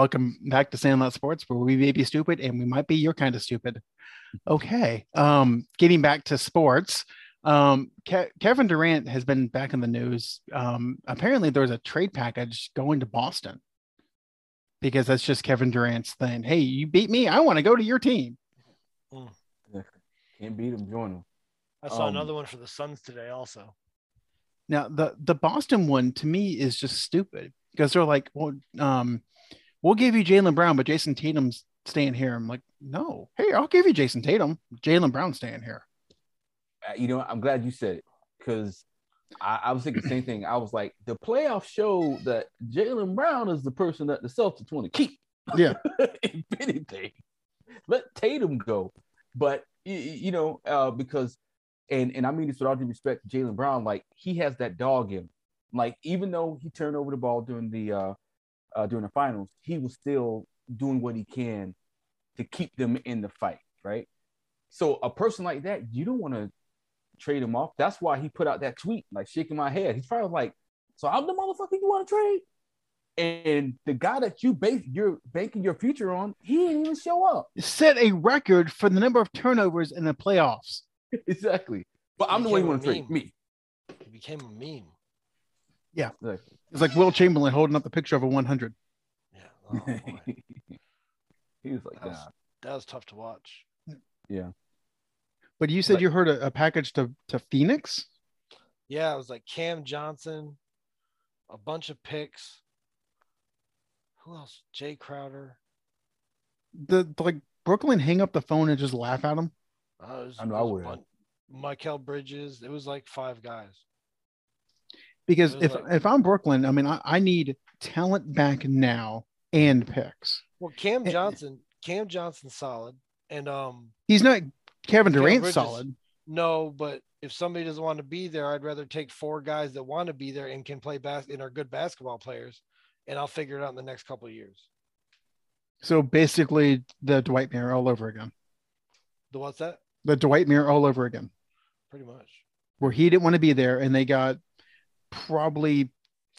welcome back to Sandlot Sports, where we may be stupid and we might be your kind of stupid. Okay. Um, getting back to sports, um, Ke- Kevin Durant has been back in the news. Um, apparently, was a trade package going to Boston because that's just Kevin Durant's thing. Hey, you beat me. I want to go to your team. Can't beat him, join him. I saw Um, another one for the Suns today also. Now, the the Boston one to me is just stupid because they're like, well, um, we'll give you Jaylen Brown, but Jayson Tatum's staying here. I'm like, no, hey, I'll give you Jayson Tatum. Jaylen Brown staying here. Uh, You know, I'm glad you said it because I, I was thinking the same thing. I was like, the playoffs show that Jaylen Brown is the person that the Celtics want to keep. Yeah. if anything, let Tatum go. But y- y- you know, uh, because and and I mean this with all due respect, Jaylen Brown, like he has that dog in him. Like even though he turned over the ball during the uh, uh during the finals, he was still doing what he can to keep them in the fight, right? So a person like that, you don't want to trade him off. That's why he put out that tweet, like shaking my head. He's probably like, "So I'm the motherfucker you want to trade?" And the guy that you base you're banking your future on, he didn't even show up. Set a record for the number of turnovers in the playoffs. exactly. But I'm the one you want to trade. meme. Me. He became a meme. Exactly. It's like Wilt Chamberlain holding up the picture of a 100. Yeah. Oh, he was like, That was- that was tough to watch. Yeah. But you said But- you heard a, a package to, to Phoenix? Yeah, it was like Cam Johnson, a bunch of picks. Who else? Jae Crowder. The like Brooklyn hang up the phone and just laugh at him. Uh, was- I know I would. Mikal Bridges. It was like five guys. Because if like- if I'm Brooklyn, I mean I, I need talent back now and picks. Well, Cam. Johnson, Cam Johnson, solid, and um, He's not Kevin Cam Durant Bridges- solid. no, but if somebody doesn't want to be there, I'd rather take four guys that want to be there and can play bas- and are good basketball players, and I'll figure it out in the next couple of years. So basically the Dwight Mirror all over again. The what's that? The Dwight Mirror all over again. Pretty much. Where he didn't want to be there and they got probably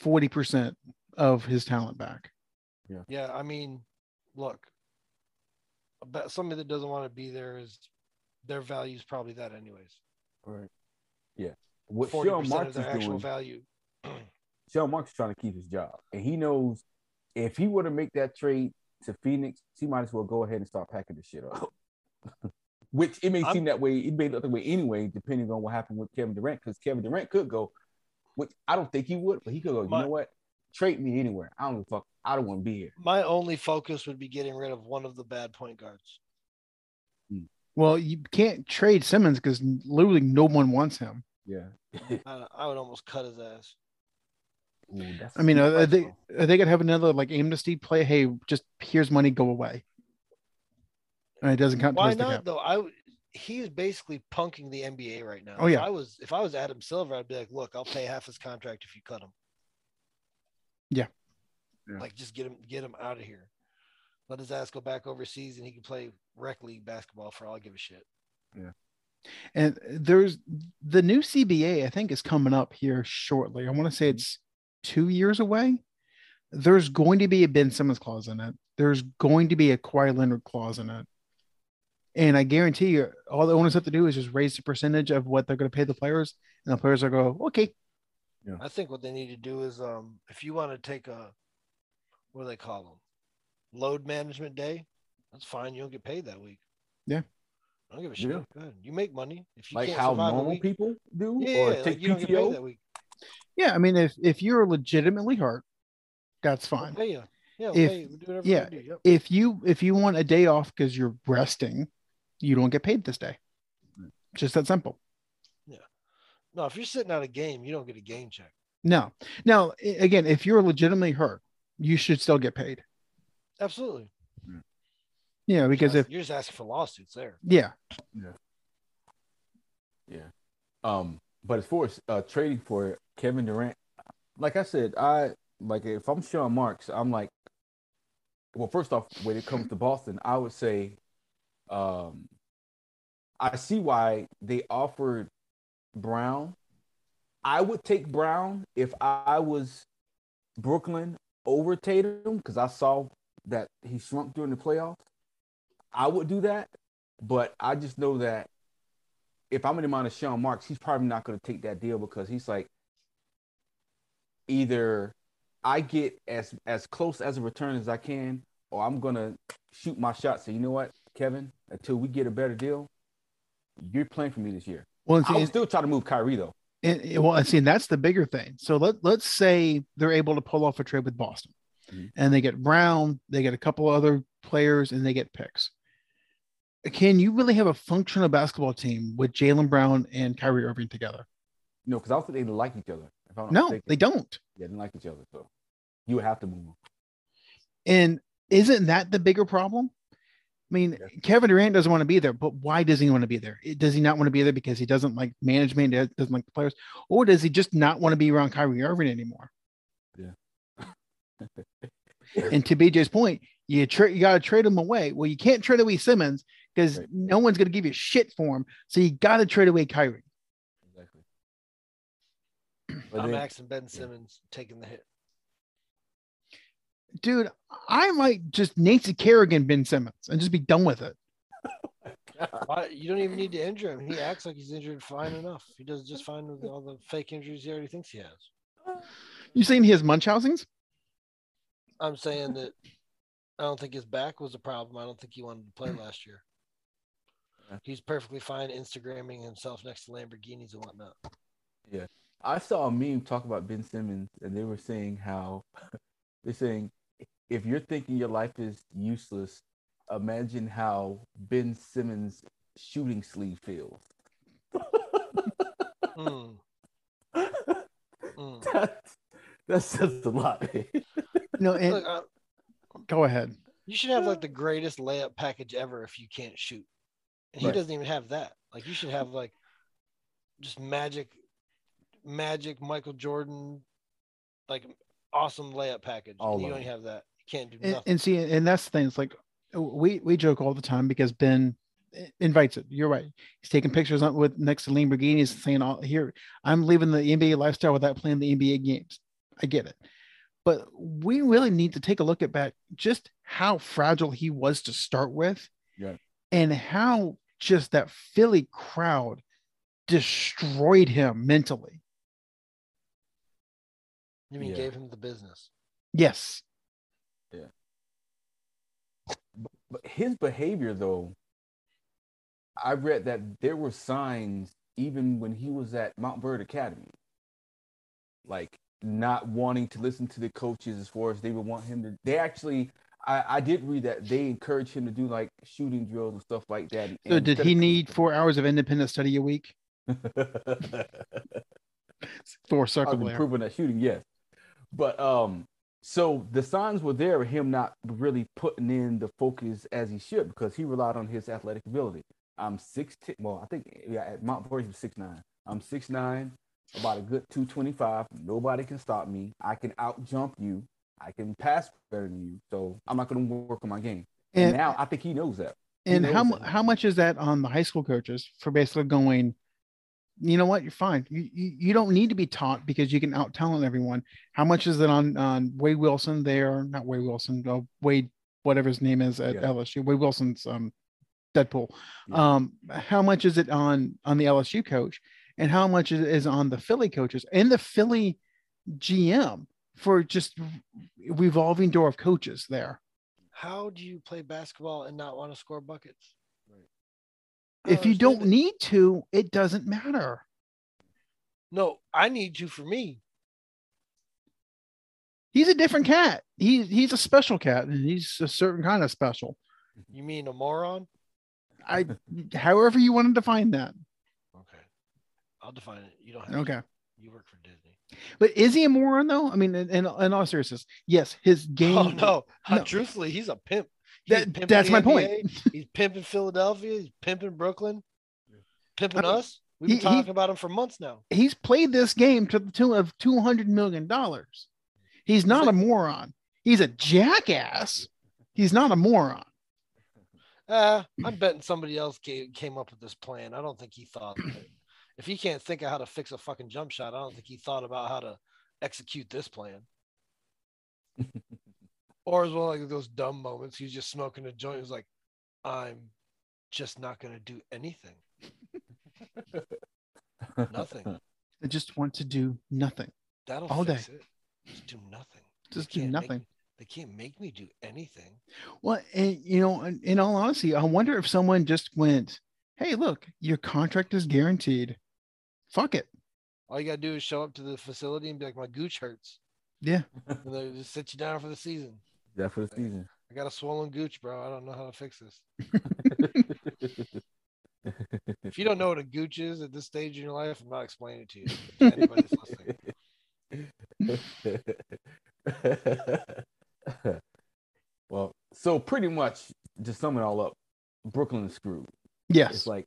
40% of his talent back. Yeah, Yeah. I mean, look, about somebody that doesn't want to be there is their value is probably that anyways. Right. Yeah. What Forty Sean percent Marks of their is actual doing, value. Sean Marks is trying to keep his job. And he knows if he were to make that trade to Phoenix, he might as well go ahead and start packing the shit up. Which it may I'm- seem that way, it may look that way anyway, depending on what happened with Kevin Durant, because Kevin Durant could go, which I don't think he would, but he could go, you My- know what? Trade me anywhere. I don't give fuck. I don't want to be here. My only focus would be getting rid of one of the bad point guards. Hmm. Well, you can't trade Simmons because literally no one wants him. Yeah. I, I would almost cut his ass. Ooh, I mean, a are, good are they price, are they gonna have another like amnesty play? Hey, just here's money, go away. And it doesn't count Why towards the not though? I w- he is basically punking the NBA right now. Oh, If yeah. I was if I was Adam Silver, I'd be like, look, I'll pay half his contract if you cut him. Yeah. Yeah. Like just get him get him out of here. Let his ass go back overseas and he can play rec league basketball for all I give a shit. Yeah. And there's the new CBA, I think, is coming up here shortly. I want to say mm-hmm. it's two years away. There's going to be a Ben Simmons clause in it. There's going to be a Kawhi Leonard clause in it. And I guarantee you, all the owners have to do is just raise the percentage of what they're going to pay the players, and the players are go, okay, Yeah. I think what they need to do is um if you want to take a what do they call them? Load management day, that's fine. You don't get paid that week. Yeah. I don't give a shit. Yeah. Good. You make money. If you Like can't how normal week, people do, yeah, or yeah, take like you don't get paid PTO. that week. yeah. I mean, if if you're legitimately hurt, that's We'll fine. pay you. Yeah, we'll If- pay you. We'll do whatever yeah. Yep. If you if you want a day off because you're resting, you don't get paid this day. Just that simple. Yeah. No, if you're sitting out a game, you don't get a game check. No. Now, again, if you're legitimately hurt, you should still get paid. Absolutely. Yeah, because You're if you're just asking for lawsuits there. yeah, Yeah. Um, but as far as uh, trading for Kevin Durant, like I said, I like if I'm Sean Marks, I'm like, well, first off, when it comes to Boston, I would say, um, I see why they offered Brown. I would take Brown if I was Brooklyn over Tatum because I saw that he shrunk during the playoffs. I would do that, but I just know that if I'm in the mind of Sean Marks, he's probably not going to take that deal because he's like, either I get as as close as a return as I can, or I'm gonna shoot my shot. So you know what, Kevin, until we get a better deal, you're playing for me this year. Well, I'll still try to move Kyrie though. And, well, I see, and that's the bigger thing. So let let's say they're able to pull off a trade with Boston, Mhm. and they get Brown, they get a couple other players, and they get picks. Can you really have a functional basketball team with Jaylen Brown and Kyrie Irving together? No, because I don't think they like each other. No, mistaken. they don't. Yeah, they didn't like each other. So you would have to move them. And isn't that the bigger problem? I mean, Yeah. Kevin Durant doesn't want to be there, but why does he want to be there? Does he not want to be there because he doesn't like management, does- doesn't like the players, or does he just not want to be around Kyrie Irving anymore? Yeah. and to BJ's point, you tra- you got to trade him away. Well, you can't trade away Simmons because Right. no one's going to give you shit for him. So you got to trade away Kyrie. Exactly. But I'm then- asking Ben Simmons taking the hit. Dude, I might just Nancy Kerrigan Ben Simmons and just be done with it. Why- You don't even need to injure him. He acts like he's injured fine enough. He does just fine with all the fake injuries he already thinks he has. You saying he has Munchausen's? I'm saying that I don't think his back was a problem. I don't think he wanted to play last year. He's perfectly fine Instagramming himself next to Lamborghinis and whatnot. Yeah. I saw a meme talk about Ben Simmons, and they were saying how they're saying if you're thinking your life is useless, imagine how Ben Simmons' shooting sleeve feels. Mm, mm. that, that says a lot. No, and Look, uh, go ahead. you should have like the greatest layup package ever if you can't shoot. And he doesn't even have that. Like you should have like just magic, magic Michael Jordan, like awesome layup package. All and you of don't have that. You can't do And, nothing. and see, and that's the thing. It's like we we joke all the time because Ben invites it. You're right. He's taking pictures on, with next to Lamborghinis and saying, "All here, I'm leaving the NBA lifestyle without playing the NBA games." I get it, but we really need to take a look at back just how fragile he was to start with, Yeah. and how just that Philly crowd destroyed him mentally. you mean yeah. gave him the business? Yes, but his behavior, though, I read that there were signs even when he was at Montverde Academy, like not wanting to listen to the coaches as far as they would want him to. They actually, I, I did read that they encouraged him to do like shooting drills and stuff like that. so and did he need four hours of independent study a week for I've circle been improving that shooting, yes. But um, so the signs were there of him not really putting in the focus as he should because he relied on his athletic ability. I'm six ten. Well, I think yeah, at Mount Vernon he was six nine. I'm six nine, about a good two twenty five. Nobody can stop me. I can out jump you. I can pass better than you. So I'm not going to work on my game. And, And now I think he knows that. he and how knows mu- that. how much is that on the high school coaches for basically going you know what you're fine. You, you, you don't need to be taught because you can out talent everyone. How much is it on on wade wilson? There not wade wilson uh, wade whatever his name is at Yeah. lsu wade wilson's um deadpool. Yeah. um how much is it on on the lsu coach? And how much is, is on the philly coaches? And the philly gm for just revolving door of coaches there. How do you play basketball and not want to score buckets? If you don't it. need to it doesn't matter No, I need you for me. he's a different cat. He's he's a special cat, and he's a certain kind of special. You mean a moron? I, however you want to define that. Okay. I'll define it. You don't have to. Okay, You work for Disney. but is he a moron though? I mean, in, in, in all seriousness, yes, his oh, game. Oh no. no. Truthfully, he's a pimp. He's That- that's the my point. He's pimping Philadelphia. He's pimping Brooklyn. Pimping I mean, us. We've been he- he- talking about him for months now. He's played this game to the tune of two hundred million dollars. He's not a moron. He's a jackass. He's not a moron. Uh, I'm betting somebody else came, came up with this plan. I don't think he thought of it. If he can't think of how to fix a fucking jump shot, I don't think he thought about how to execute this plan. Or as well, like those dumb moments, he's just smoking a joint. He's like, I'm just not gonna do anything. Nothing. I just want to do nothing. That'll All fix day. it. Just do nothing. They Just do nothing. me- they can't make me do anything. Well, and you know, in- in all honesty, I wonder if someone just went, "Hey, look, your contract is guaranteed. Fuck it." All you gotta do is show up to the facility and be like, "My gooch hurts," Yeah. and they just sit you down for the season. That for the season. I got a swollen gooch, bro. I don't know how to fix this. If you don't know what a gooch is at this stage in your life, I'm not explaining it to you. To anybody that's listening. well, so pretty much to sum it all up, Brooklyn is screwed. Yes. It's like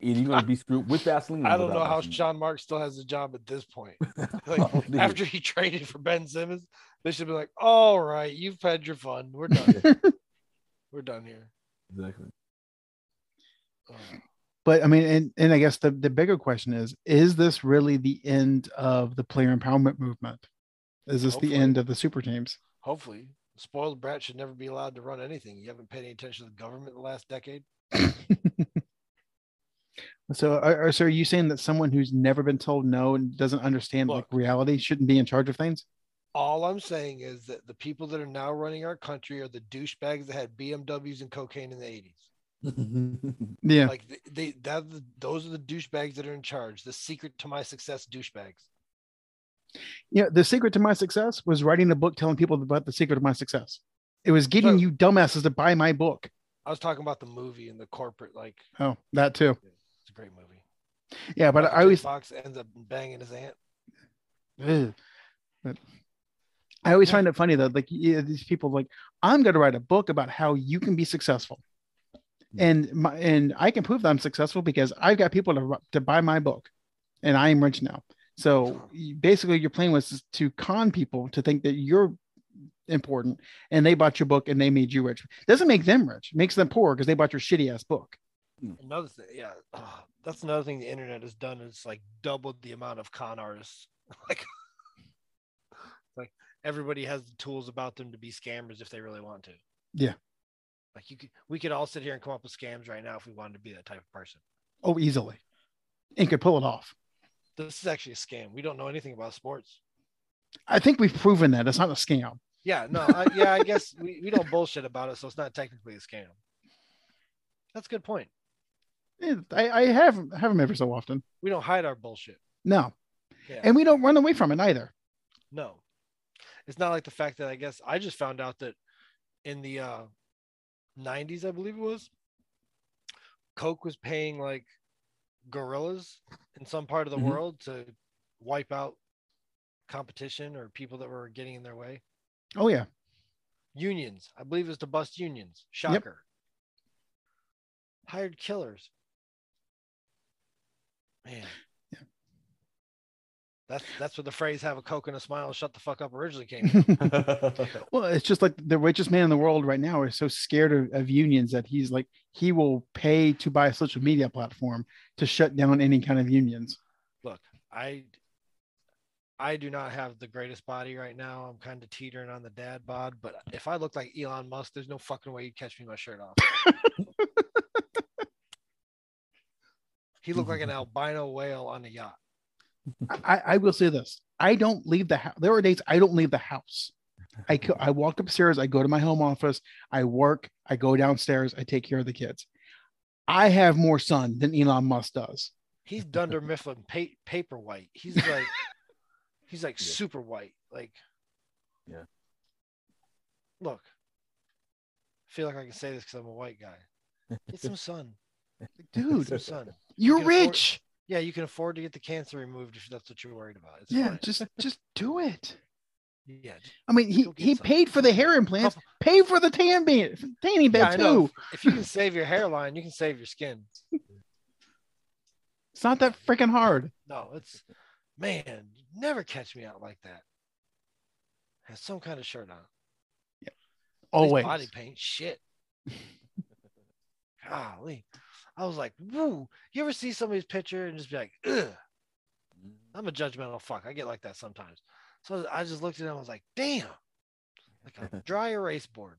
either you're gonna be screwed with Vaseline. I don't know how Vaseline. Sean Mark still has a job at this point. Like Oh, after he traded for Ben Simmons, they should be like, "All right, you've had your fun. We're done. We're done here." exactly. Uh, but I mean, and, and I guess the, the bigger question is, is this really the end of the player empowerment movement? Is this Hopefully. the end of the super teams? hopefully, spoiled brat should never be allowed to run anything. You haven't paid any attention to the government in the last decade. So, are, are- so are you saying that someone who's never been told no and doesn't understand like reality shouldn't be in charge of things? All I'm saying is that the people that are now running our country are the douchebags that had BMWs and cocaine in the 80s. Yeah. Like they, they that those are the douchebags that are in charge. The secret to my success douchebags. Yeah. The secret to my success was writing a book telling people about the secret of my success. It was getting So- you dumbasses to buy my book. I was talking about the movie and the corporate. Like Oh, that too. it's a great movie. Yeah. But I always, Fox ends up banging his aunt. But I always find it funny though, like yeah, these people like, I'm going to write a book about how you can be successful, and my and I can prove that I'm successful because I've got people to to buy my book, and I am rich now. So basically, your plan was to con people to think that you're important, and they bought your book and they made you rich. Doesn't make them rich, makes them poor because they bought your shitty ass book. Another thing, yeah, ah, that's another thing the internet has done is like doubled the amount of con artists. like, like everybody has the tools about them to be scammers if they really want to. Yeah. Like you could, we could all sit here and come up with scams right now if we wanted to be that type of person. Oh, easily, and could pull it off. This is actually a scam. We don't know anything about sports. I think we've proven that it's not a scam. Yeah, no, I, yeah, I guess we, we don't bullshit about it, so it's not technically a scam. That's a good point. Eh, I, I have have them every so often. We don't hide our bullshit. No, Yeah. and we don't run away from it either. No. It's not like the fact that I guess I just found out that in the uh 90s, I believe it was, Coke was paying like gorillas in some part of the Mhm. world to wipe out competition or people that were getting in their way. Oh yeah, Unions, I believe it was to bust unions. Shocker. Hired killers. Man. Yeah. That's that's where the phrase "have a coke and a smile, and shut the fuck up" originally came. from. well, it's just like the richest man in the world right now is so scared of, of unions that he's like he will pay to buy a social media platform to shut down any kind of unions. look, I I do not have the greatest body right now. I'm kind of teetering on the dad bod, but if I look like Elon Musk, there's no fucking way you'd catch me my shirt off. he looked like an albino whale on a yacht. I, I will say this: I don't leave the house. There are days I don't leave the house. I I walk upstairs. I go to my home office. I work. I go downstairs. I take care of the kids. I have more sun than Elon Musk does. He's Dunder Mifflin pa- paper white. He's like he's like Yeah. super white. Like Yeah. Look, I feel like I can say this because I'm a white guy. Get some sun. Dude, Get some sun. You're afford- rich. Yeah, you can afford to get the cancer removed if that's what you're worried about. It's Yeah, fine. just just do it. yeah. I mean, he he some. paid for the hair implants. Couple- Pay for the tan bed, tanning bed too. If you can save your hairline, you can save your skin. It's not that freaking hard. No, it's man, never catch me out like that. Has some kind of shirt on. Yeah. Always. body paint. Shit. Golly. I was like, woo. You ever see somebody's picture and just be like, ugh. I'm a judgmental fuck. I get like that sometimes. So I just looked at him. I was like, damn, like a dry erase board.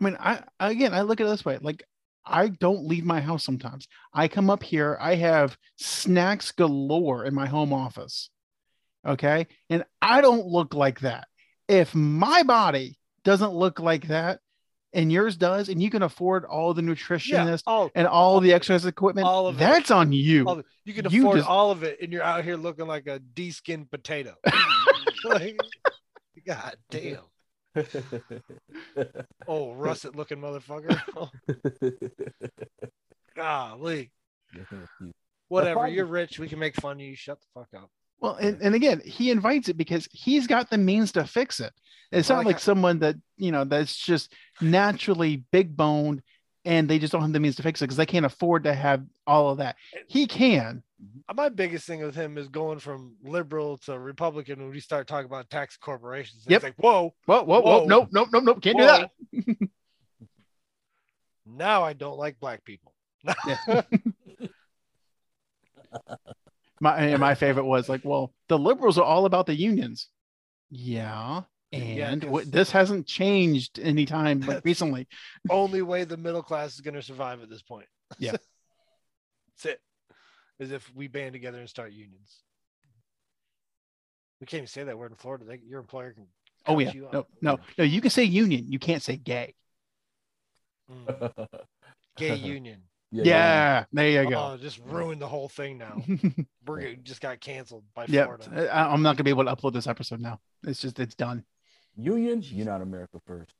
I mean, I again, I look at it this way: like, I don't leave my house sometimes. I come up here, I have snacks galore in my home office. Okay, and I don't look like that. If my body doesn't look like that, and yours does, and you can afford all the nutritionist all, and all the exercise equipment, all of it. that's on you. all of you can You afford just- all of it, and you're out here looking like a de-skinned potato. like, God damn. Oh, russet looking motherfucker. Oh, golly. Whatever. You're rich. We can make fun of you. Shut the fuck up. Well, and, and again, he invites it because he's got the means to fix it. It's Well, not like like someone that, you know, that's just naturally big boned and they just don't have the means to fix it because they can't afford to have all of that. Eh, he can. Mm-hmm. My biggest thing with him is going from liberal to Republican when we start talking about tax corporations. It's Yep. like, whoa, Whoa, whoa, whoa, Whoa. nope, nope, nope, nope, can't do that. now I don't like black people. My and my favorite was like, well, the liberals are all about the unions. Yeah. Yeah, And 'cause- what, this hasn't changed anytime like recently. Only way the middle class is going to survive at this point. Yeah. That's it. Is if we band together and start unions. We can't even say that word in Florida. They, your employer can. Oh yeah. you out. No, no, no. You can say union. You can't say gay. Mm, gay union. Yeah. There you go. Oh, just ruined the whole thing now. We're just got canceled by yeah. Florida. I, I'm not gonna be able to upload this episode now. It's just it's done. Union, you're not America first.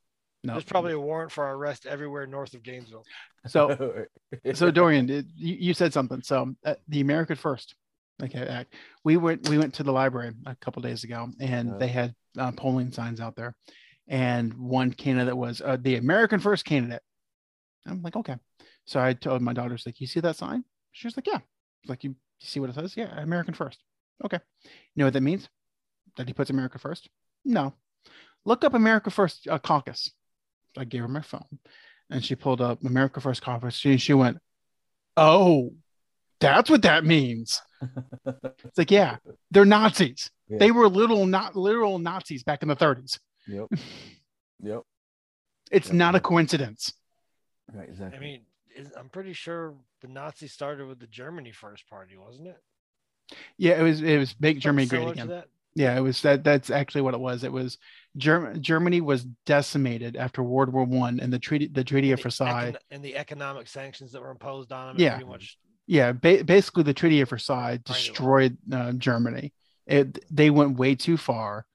No. There's probably a warrant for our arrest everywhere north of Gainesville. So so Dorian, it, you, you said something. So uh, the American First, okay, act. We went we went to the library a couple days ago, and Yeah. they had uh, polling signs out there, and one candidate was uh, the American First candidate. I'm like, okay. So I told my daughter's like, you see that sign? She was like, yeah. I was like, you, you see what it says? Yeah, American First. Okay. You know what that means? That he puts America first? No. Look up America First uh, caucus. I gave her my phone and she pulled up America First Caucus. She, she went, Oh, that's what that means. It's like, yeah, they're Nazis. Yeah. They were little, not literal Nazis back in the 30s. Yep. Yep. It's Yep. not a coincidence. Right. Exactly. I mean, is, I'm pretty sure the Nazis started with the Germany First Party, wasn't it? Yeah, it was it was make Germany great again. Yeah, it was that that's actually what it was. It was Germ- Germany was decimated after World War One and the treaty the Treaty of the Versailles. econ- and the economic sanctions that were imposed on them. Yeah. Pretty much. yeah, ba- basically the Treaty of Versailles destroyed uh, Germany. It they went way too far.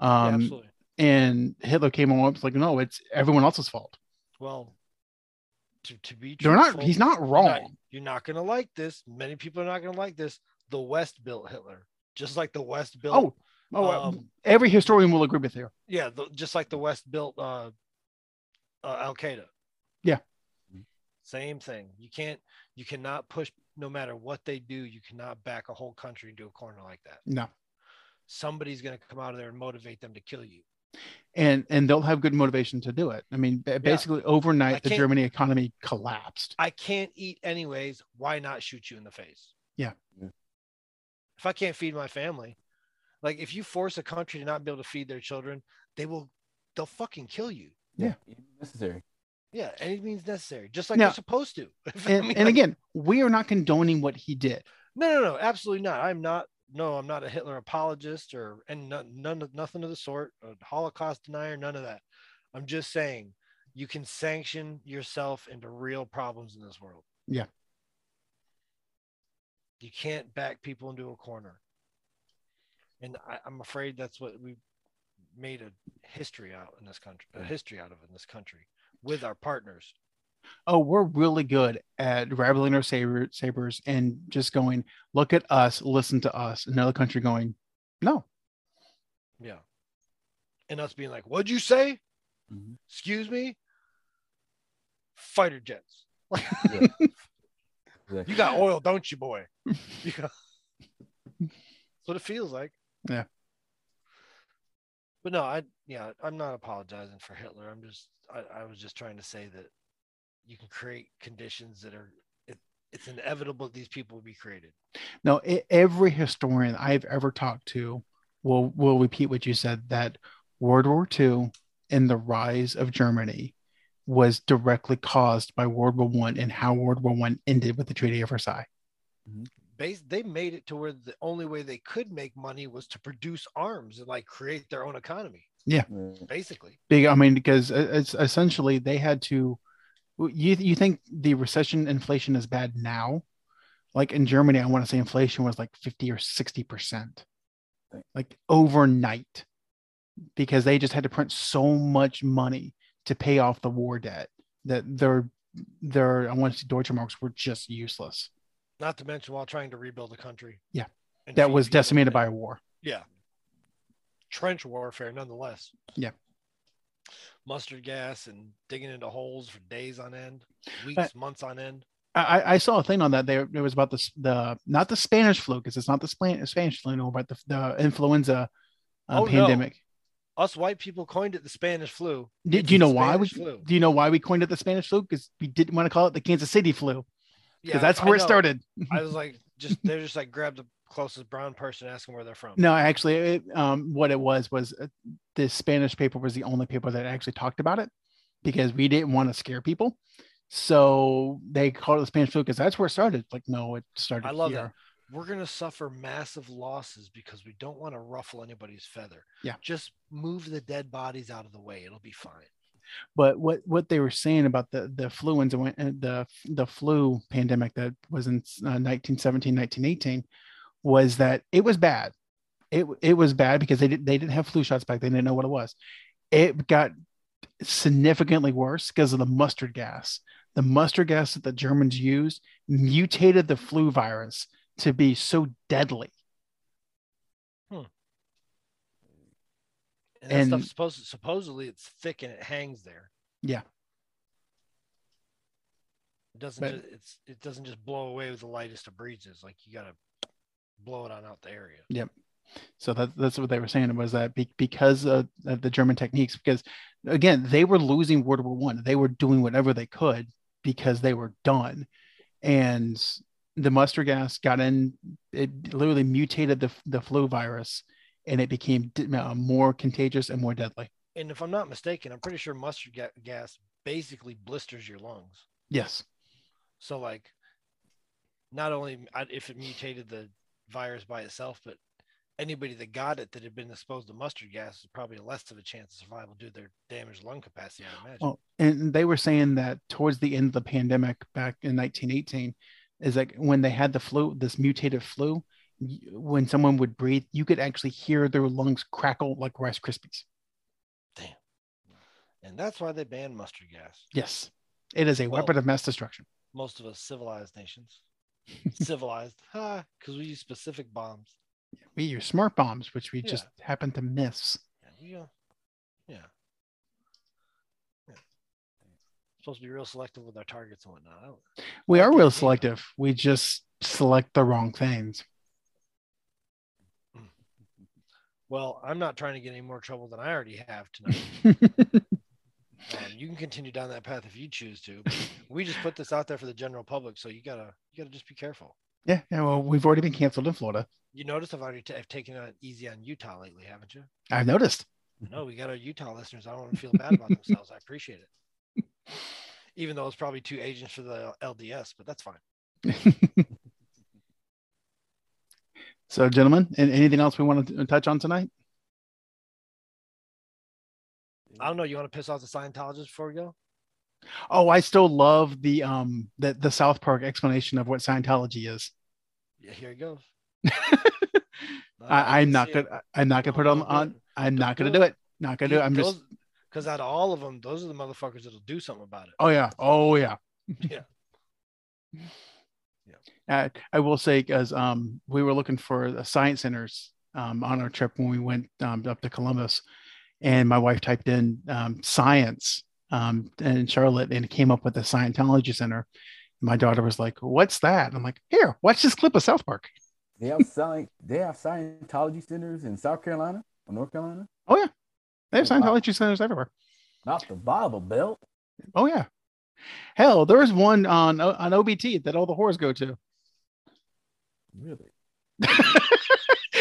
Yeah, Um, absolutely. and Hitler came along and was like, no, it's everyone else's fault. Well, to, to be They're not. He's not you're wrong. not- You're not going to like this. Many people are not going to like this. The West built Hitler, just like the West built. Oh, oh, uh, um, every historian will agree with you. yeah, the, just like the West built uh, uh, Al Qaeda. Yeah. Same thing. You can't. You cannot push. No matter what they do, you cannot back a whole country into a corner like that. No, Somebody's going to come out of there and motivate them to kill you. And and they'll have good motivation to do it. I mean, basically I overnight, the Germany economy collapsed. I can't eat anyways. Why not shoot you in the face? Yeah. Yeah. If I can't feed my family, like if you force a country to not be able to feed their children, they will, they'll fucking kill you. yeah. Necessary. Yeah, any means necessary, just like Now- they're supposed to. I And, mean, and like- again, we are not condoning what he did. no, no, no, absolutely not. I'm not. No, I'm not a Hitler apologist or and none, nothing of the sort. A Holocaust denier, none of that. I'm just saying you can sanction yourself into real problems in this world. Yeah. You can't back people into a corner. And I, I'm afraid that's what we made a history out in this country, a history out of in this country with our partners. Oh, we're really good at rattling our saber, sabers and just going, look at us, listen to us. Another country going, no. Yeah. And us being like, what'd you say? Mhm. Excuse me? Fighter jets. Yeah. Exactly. You got oil, don't you, boy? You got... That's what it feels like. Yeah. But no, I yeah, I'm not apologizing for Hitler. I'm just I, I was just trying to say that you can create conditions that are it, it's inevitable these people will be created. No, e- every historian I've ever talked to will will repeat what you said that World War II and the rise of Germany was directly caused by World War One and how World War One ended with the Treaty of Versailles. Bas- they made it to where the only way they could make money was to produce arms and like create their own economy, Yeah. basically. Big, I mean, because uh, it's essentially they had to. You you think the recession inflation is bad now? Like in Germany, I want to say inflation was like fifty or sixty percent, like overnight, because they just had to print so much money to pay off the war debt that their their I want to say Deutsche marks were just useless. Not to mention while trying to rebuild a country. Yeah. That was decimated by a war. Yeah. Trench warfare, nonetheless. Yeah. Mustard gas and digging into holes for days on end, weeks, months on end. I, I saw a thing on that. There, it was about this the not the Spanish flu because it's not the Span- Spanish flu, no, but the, the influenza uh, Oh, no. pandemic. Us white people coined it the Spanish flu. Do, do you know why we? Flu. Do you know why we coined it the Spanish flu? Because we didn't want to call it the Kansas City flu because Yeah, that's where it started. I was like, just they're just like grabbed the closest brown person, asking where they're from. No, actually, it, um, what it was was uh, the Spanish paper was the only paper that actually talked about it because we didn't want to scare people. So they called it the Spanish flu because that's where it started. Like, no, it started I love here. that. We're gonna suffer massive losses because we don't want to ruffle anybody's feather. Yeah. Just move the dead bodies out of the way. It'll be fine. But what what they were saying about the the fluenza when- uh, the the flu pandemic that was in uh, 1917 1918 was that it was bad. It it was bad because they didn't they didn't have flu shots back. They didn't know what it was. It got significantly worse because of the mustard gas. The mustard gas that the Germans used mutated the flu virus to be so deadly. Hmm. And, that stuff And- supposed supposedly it's thick and it hangs there. Yeah. It doesn't But- just, it's it doesn't just blow away with the lightest of breezes. Like you gotta blow it on out the area. Yep. So that, that's what they were saying was that be, because of, of the German techniques, because again, they were losing World War One. They were doing whatever they could because they were done. And the mustard gas got in, it literally mutated the, the flu virus and it became uh, more contagious and more deadly. And if I'm not mistaken, I'm pretty sure mustard ga- gas basically blisters your lungs. Yes. So like, not only if it mutated the virus by itself, but anybody that got it that had been exposed to mustard gas is probably less of a chance of survival due to their damaged lung capacity. I imagine. Well, and they were saying that towards the end of the pandemic back in 1918, is like when they had the flu, this mutated flu, when someone would breathe, you could actually hear their lungs crackle like Rice Krispies. Damn. And that's why they banned mustard gas. Yes, it is a Well- weapon of mass destruction. Most of us civilized nations, civilized, ha, because we use specific bombs. We use smart bombs, which we Yeah. just happen to miss. Yeah, we, uh, yeah. yeah. Supposed to be real selective with our targets and whatnot. We are real selective. We just select the wrong things. Well, I'm not trying to get any more trouble than I already have tonight. um, you can continue down that path if you choose to. but we just put this out there for the general public, so you gotta you gotta just be careful. yeah, yeah. Well, we've already been canceled in Florida. You notice I've already t- I've taken it easy on Utah lately, haven't you? I've noticed. No, we got our Utah listeners. I don't want to feel bad about themselves. I appreciate it. Even though it's probably two agents for the LDS, but that's fine. so, gentlemen, and anything else we want to touch on tonight? I don't know. You want to piss off the Scientologists before we go? Oh, I still love the um the, the South Park explanation of what Scientology is. Yeah, here it goes. I, I'm not gonna I'm not gonna put it on on I'm not gonna do it. Not gonna do it. I'm just because out of all of them, those are the motherfuckers that'll do something about it. oh yeah. Oh yeah. Yeah. Uh, I will say because um we were looking for the science centers um on our trip when we went um, up to Columbus and my wife typed in um, science um in Charlotte and came up with the Scientology Center. My daughter was like, "What's that?" I'm like, "Here, watch this clip of South Park." They have sci- they have Scientology centers in South Carolina or North Carolina. Oh yeah, they have Oh, wow. Scientology centers everywhere. Not the Bible Belt. Oh yeah. Hell, there is one on on OBT that all the whores go to. Really?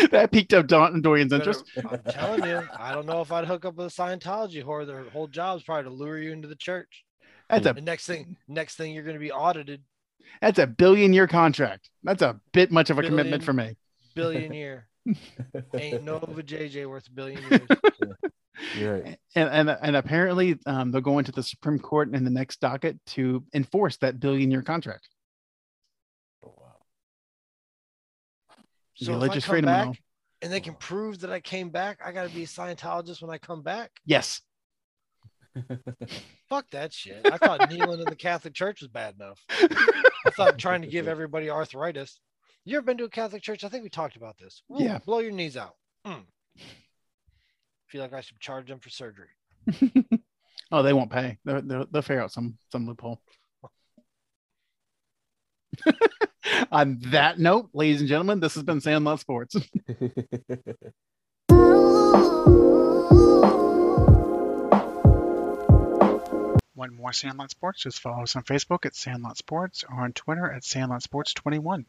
that piqued up Don Dorian's interest. I'm telling you, I don't know if I'd hook up with a Scientology whore. Their whole job's probably to lure you into the church. That's a The next thing, next thing you're going to be audited, that's a billion year contract. That's a bit much of a commitment for me. billion year. Ain't no JJ worth a billion years. Yeah. And and, and apparently um, they're going to the Supreme Court in the next docket to enforce that billion year contract. So if I Religious come freedom and back and they can prove that I came back, I got to be a Scientologist when I come back. Yes. Fuck that shit. I thought kneeling in the Catholic Church was bad enough. I thought trying to give everybody arthritis. You ever been to a Catholic church? I think we talked about this. Ooh, Yeah. Blow your knees out. Mm. Feel like I should charge them for surgery. oh, they won't pay. They're, they'll they'll figure out some some loophole. On that note, ladies and gentlemen, this has been Sandlot Sports. Want more Sandlot Sports? Just follow us on Facebook at Sandlot Sports or on Twitter at Sandlot Sports 21.